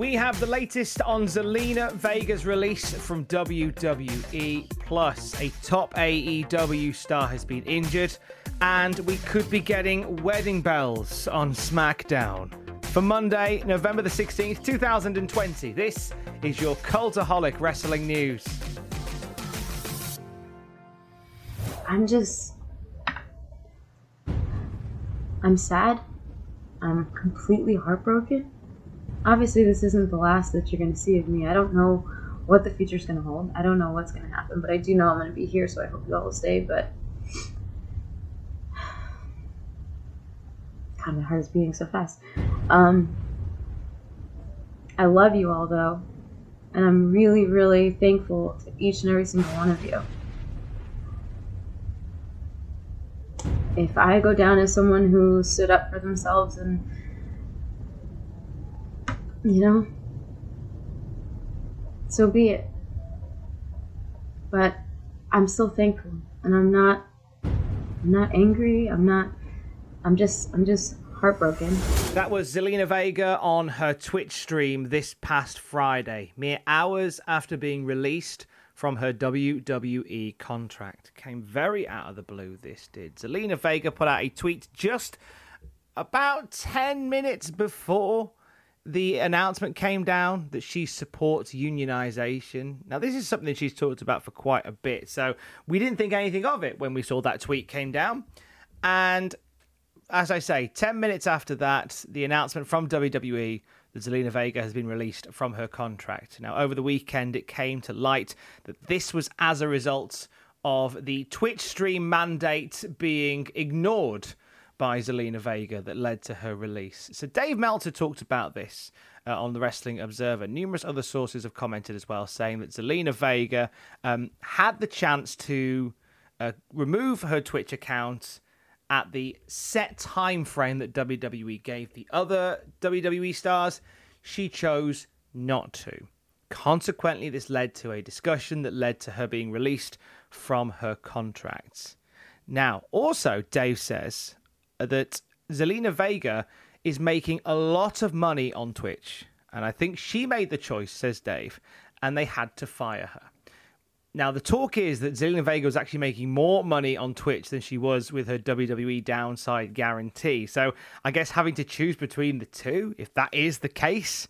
We have the latest on Zelina Vega's release from WWE. Plus, a top AEW star has been injured, and we could be getting wedding bells on SmackDown. For Monday, November the 16th, 2020, this is your Cultaholic Wrestling News. I'm just. I'm sad. I'm completely heartbroken. Obviously, this isn't the last that you're going to see of me. I don't know what the future's going to hold. I don't know what's going to happen, but I do know I'm going to be here, so I hope you all will stay. But. God, my heart is beating so fast. Um, I love you all, though, and I'm really, really thankful to each and every single one of you. if I go down as someone who stood up for themselves and, you know, so be it. But I'm still thankful, and I'm not, I'm not angry. I'm not. I'm just, I'm just heartbroken. That was Zelina Vega on her Twitch stream this past Friday, mere hours after being released from her WWE contract. Came very out of the blue, this did. Zelina Vega put out a tweet just about 10 minutes before the announcement came down that she supports unionization. Now, this is something she's talked about for quite a bit, so we didn't think anything of it when we saw that tweet came down. And as I say, 10 minutes after that, the announcement from WWE that Zelina Vega has been released from her contract. Now, over the weekend, it came to light that this was as a result of the Twitch stream mandate being ignored by Zelina Vega that led to her release. So, Dave Meltzer talked about this uh, on the Wrestling Observer. Numerous other sources have commented as well, saying that Zelina Vega um, had the chance to uh, remove her Twitch account at the set time frame that WWE gave the other WWE stars, she chose not to. Consequently, this led to a discussion that led to her being released from her contracts. Now, also, Dave says that Zelina Vega is making a lot of money on Twitch. And I think she made the choice, says Dave, and they had to fire her. Now, the talk is that Zelina Vega was actually making more money on Twitch than she was with her WWE downside guarantee. So, I guess having to choose between the two, if that is the case,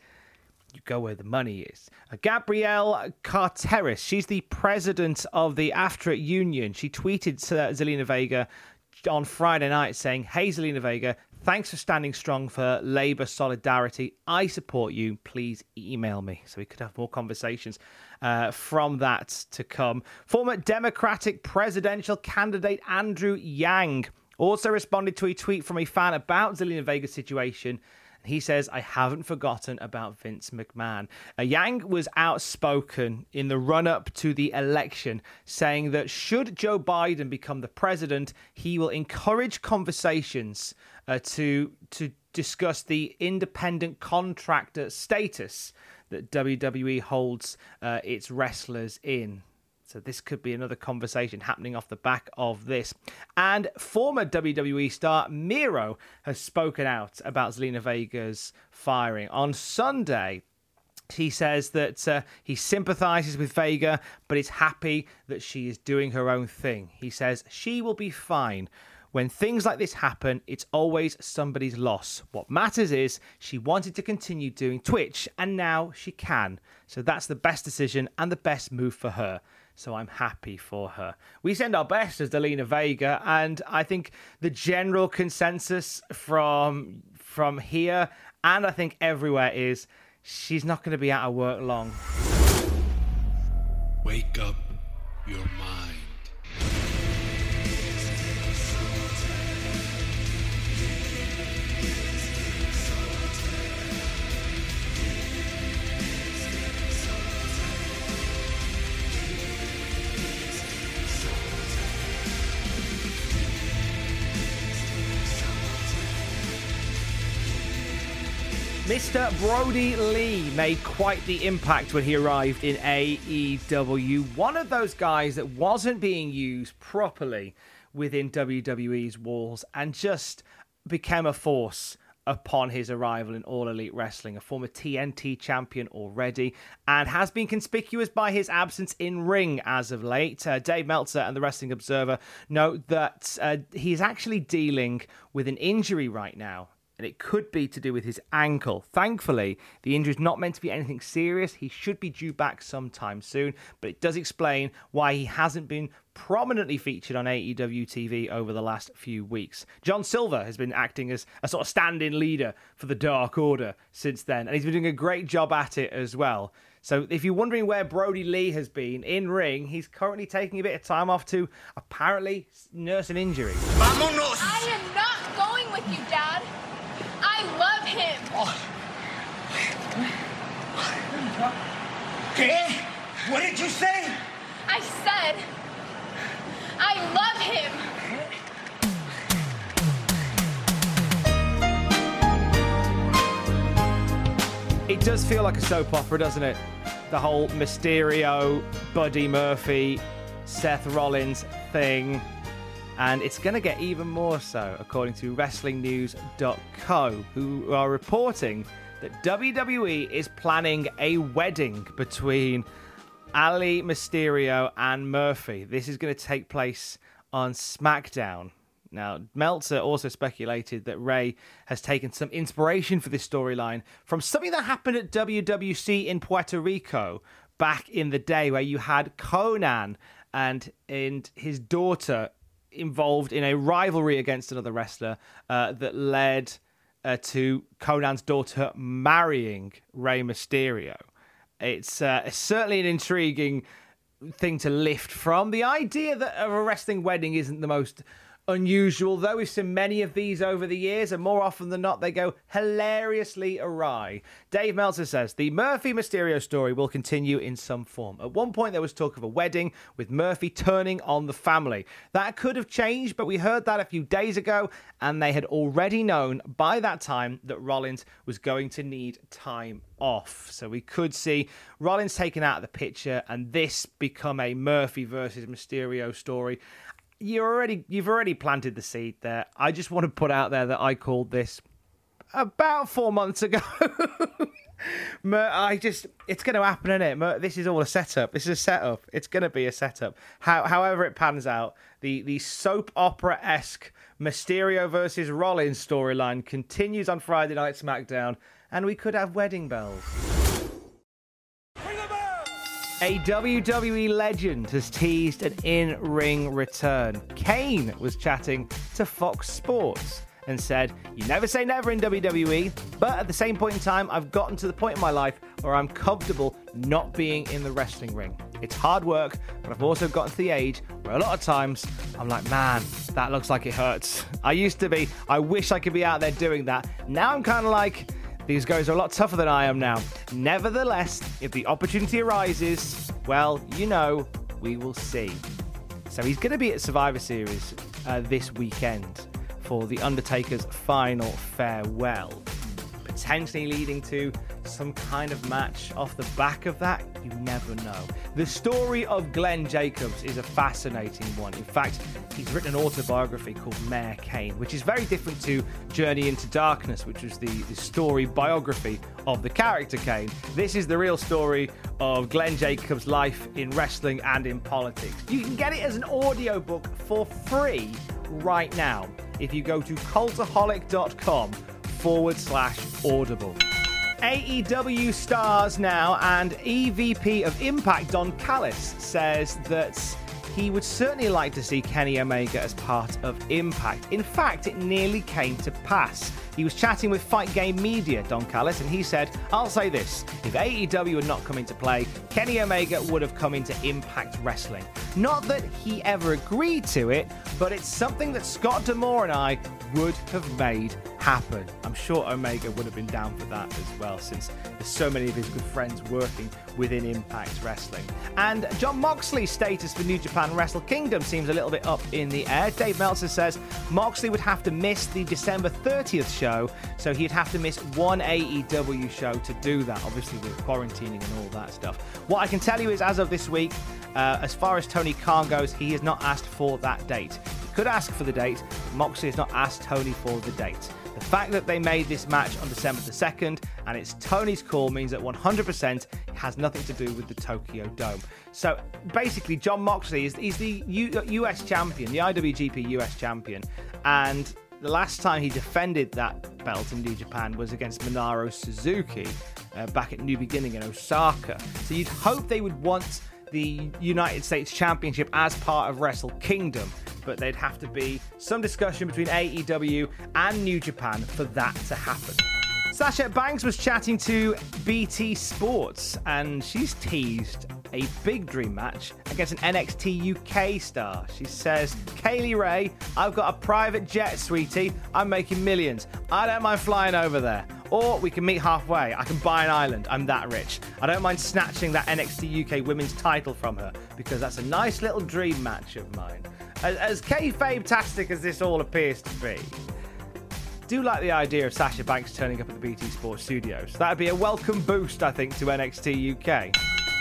you go where the money is. Uh, Gabrielle Carteris, she's the president of the AFTRA union. She tweeted uh, Zelina Vega on Friday night saying, Hazelina Vega, thanks for standing strong for Labour solidarity. I support you. Please email me so we could have more conversations uh, from that to come. Former Democratic presidential candidate Andrew Yang also responded to a tweet from a fan about Zelina Vega's situation. He says, I haven't forgotten about Vince McMahon. Uh, Yang was outspoken in the run up to the election, saying that should Joe Biden become the president, he will encourage conversations uh, to, to discuss the independent contractor status that WWE holds uh, its wrestlers in. So this could be another conversation happening off the back of this. And former WWE star Miro has spoken out about Zelina Vega's firing on Sunday. He says that uh, he sympathizes with Vega, but is happy that she is doing her own thing. He says she will be fine. When things like this happen, it's always somebody's loss. What matters is she wanted to continue doing Twitch, and now she can. So that's the best decision and the best move for her. So I'm happy for her. We send our best as Zelina Vega, and I think the general consensus from from here and I think everywhere is she's not going to be out of work long. Wake up your mind. Mr. Brodie Lee made quite the impact when he arrived in AEW. One of those guys that wasn't being used properly within WWE's walls and just became a force upon his arrival in All Elite Wrestling, a former TNT champion already, and has been conspicuous by his absence in ring as of late. Uh, Dave Meltzer and the Wrestling Observer note that uh, he's actually dealing with an injury right now and it could be to do with his ankle. Thankfully, the injury is not meant to be anything serious. He should be due back sometime soon, but it does explain why he hasn't been prominently featured on AEW TV over the last few weeks. John Silver has been acting as a sort of stand in leader for the Dark Order since then, and he's been doing a great job at it as well. So if you're wondering where Brodie Lee has been in ring, he's currently taking a bit of time off to apparently nurse an injury. Vámonos! I am not going with you, Dad. I love him. ¿Qué? What did you say? I said, I love him. It does feel like a soap opera, doesn't it? The whole Mysterio, Buddy Murphy, Seth Rollins thing. And it's going to get even more so, according to WrestlingNews.co, who are reporting that WWE is planning a wedding between Aalyah Mysterio and Murphy. This is going to take place on SmackDown. Now, Meltzer also speculated that Ray has taken some inspiration for this storyline from something that happened at WWC in Puerto Rico back in the day, where you had Conan and and his daughter involved in a rivalry against another wrestler uh, that led uh, to Conan's daughter marrying Rey Mysterio. It's, uh, it's certainly an intriguing thing to lift from. The idea that a wrestling wedding isn't the most unusual, though. We've seen many of these over the years, and more often than not, they go hilariously awry. Dave Meltzer says the Murphy Mysterio story will continue in some form. At one point, there was talk of a wedding with Murphy turning on the family. That could have changed, but we heard that a few days ago, and they had already known by that time that Rollins was going to need time off. So we could see Rollins taken out of the picture and this become a Murphy versus Mysterio story you already you've already planted the seed there. I just want to put out there that I called this about four months ago. I just it's going to happen, isn't it? This is all a setup. This is a setup. It's going to be a setup. How, however it pans out, the the soap opera esque Mysterio versus Rollins storyline continues on Friday Night SmackDown, and we could have wedding bells. A WWE legend has teased an in ring return. Kane was chatting to Fox Sports and said, You never say never in WWE, but at the same point in time, I've gotten to the point in my life where I'm comfortable not being in the wrestling ring. It's hard work, but I've also gotten to the age where a lot of times I'm like, man, that looks like it hurts. I used to be, I wish I could be out there doing that. Now I'm kind of like, these guys are a lot tougher than I am now. Nevertheless, if the opportunity arises, well, you know, we will see. So he's going to be at Survivor Series uh, this weekend for The Undertaker's final farewell, potentially leading to some kind of match off the back of that. You never know. The story of Glenn Jacobs is a fascinating one. In fact, he's written an autobiography called Mayor Kane, which is very different to Journey into Darkness, which was the, the story biography of the character Kane. This is the real story of Glenn Jacobs' life in wrestling and in politics. You can get it as an audiobook for free right now if you go to cultaholic.com forward slash audible. AEW stars now, and EVP of Impact Don Callis says that he would certainly like to see Kenny Omega as part of Impact. In fact, it nearly came to pass. He was chatting with Fight Game Media, Don Callis, and he said, I'll say this if AEW had not come into play, Kenny Omega would have come into Impact Wrestling. Not that he ever agreed to it, but it's something that Scott D'Amore and I would have made happen. I'm sure Omega would have been down for that as well, since there's so many of his good friends working within Impact Wrestling. And Jon Moxley's status for New Japan Wrestle Kingdom seems a little bit up in the air. Dave Meltzer says Moxley would have to miss the December 30th show, so he'd have to miss one AEW show to do that, obviously with quarantining and all that stuff. What I can tell you is, as of this week, uh, as far as Tony Khan goes, he has not asked for that date. He could ask for the date, Moxley has not asked Tony for the date. The fact that they made this match on December the 2nd and it's Tony's call means that 100% has nothing to do with the Tokyo Dome. So basically, Jon Moxley is the U- US champion, the IWGP US champion, and the last time he defended that belt in New Japan was against Minoru Suzuki uh, back at New Beginning in Osaka. So you'd hope they would want the United States Championship as part of Wrestle Kingdom, but they'd have to be some discussion between AEW and New Japan for that to happen. Sasha Banks was chatting to BT Sports and she's teased a big dream match against an NXT UK star. She says, Kay Lee Ray, I've got a private jet, sweetie. I'm making millions. I don't mind flying over there. Or we can meet halfway. I can buy an island. I'm that rich. I don't mind snatching that NXT UK women's title from her because that's a nice little dream match of mine. As, as kayfabe-tastic as this all appears to be, do like the idea of Sasha Banks turning up at the BT Sports studios. That'd be a welcome boost, I think, to NXT UK.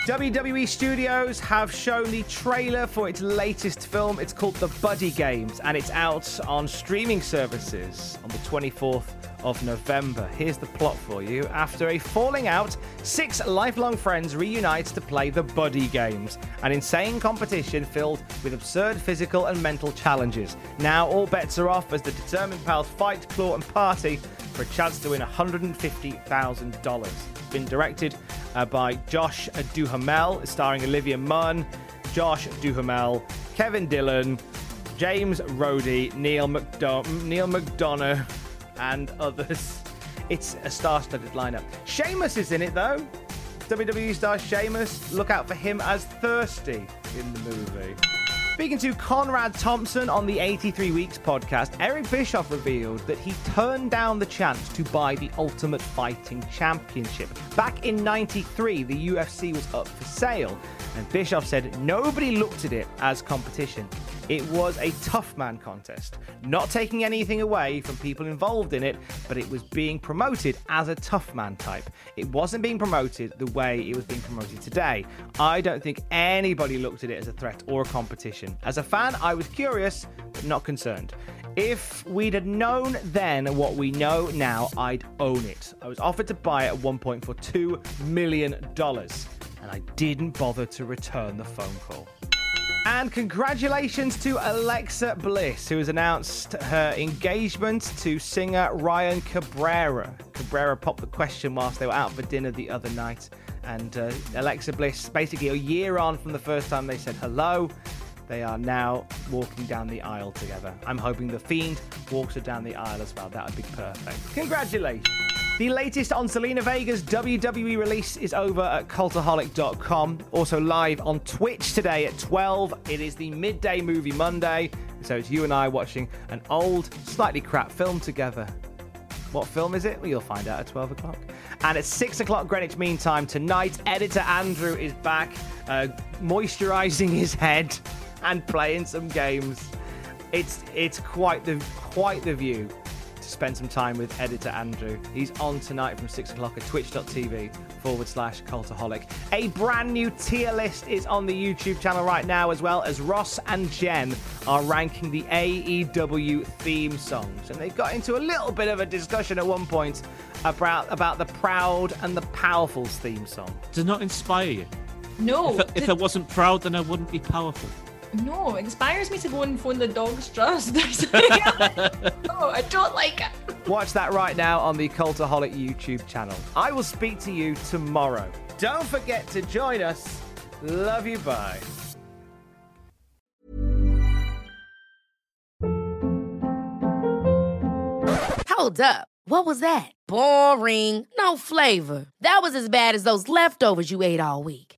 WWE Studios have shown the trailer for its latest film. It's called The Buddy Games, and it's out on streaming services on the 24th of November. Here's the plot for you. After a falling out, six lifelong friends reunite to play the Buddy Games, an insane competition filled with absurd physical and mental challenges. Now all bets are off as the determined pals fight, claw, and party for a chance to win $150,000. It's Been directed uh, by Josh Duhamel, starring Olivia Munn, Josh Duhamel, Kevin Dillon, James Roday, Neal, McDo- Neal McDonough, and others. It's a star-studded lineup. Sheamus is in it though. WWE star Sheamus. Look out for him as Thirsty in the movie. Speaking to Conrad Thompson on the 83 Weeks podcast, Eric Bischoff revealed that he turned down the chance to buy the Ultimate Fighting Championship. Back in 93, the UFC was up for sale, and Bischoff said nobody looked at it as competition. It was a tough man contest, not taking anything away from people involved in it, but it was being promoted as a tough man type. It wasn't being promoted the way it was being promoted today. I don't think anybody looked at it as a threat or a competition. As a fan, I was curious, but not concerned. If we'd had known then what we know now, I'd own it. I was offered to buy it at one point for $2 million, and I didn't bother to return the phone call. And congratulations to Alexa Bliss, who has announced her engagement to singer Ryan Cabrera. Cabrera popped the question whilst they were out for dinner the other night. And uh, Alexa Bliss, basically a year on from the first time they said hello, they are now walking down the aisle together. I'm hoping The Fiend walks her down the aisle as well. That would be perfect. Congratulations. The latest on Zelina Vega's WWE release is over at cultaholic.com. Also live on Twitch today at 12. It is the midday movie Monday. So it's you and I watching an old, slightly crap film together. What film is it? Well, you'll find out at 12 o'clock. And at 6 o'clock Greenwich Mean Time tonight, editor Andrew is back, uh, moisturizing his head and playing some games. It's it's quite the quite the view to spend some time with editor Andrew. He's on tonight from 6 o'clock at twitch.tv forward slash cultaholic. A brand new tier list is on the YouTube channel right now, as well as Ross and Jen are ranking the AEW theme songs. And they got into a little bit of a discussion at one point about, about the Proud and the Powerfuls theme song. Does not inspire you. No, If, I- if I wasn't proud, then I wouldn't be powerful no, inspires me to go and phone the Dogs Trust. no, I don't like it. Watch that right now on the Cultaholic YouTube channel. I will speak to you tomorrow. Don't forget to join us. Love you. Bye. Hold up. What was that? Boring. No flavor. That was as bad as those leftovers you ate all week.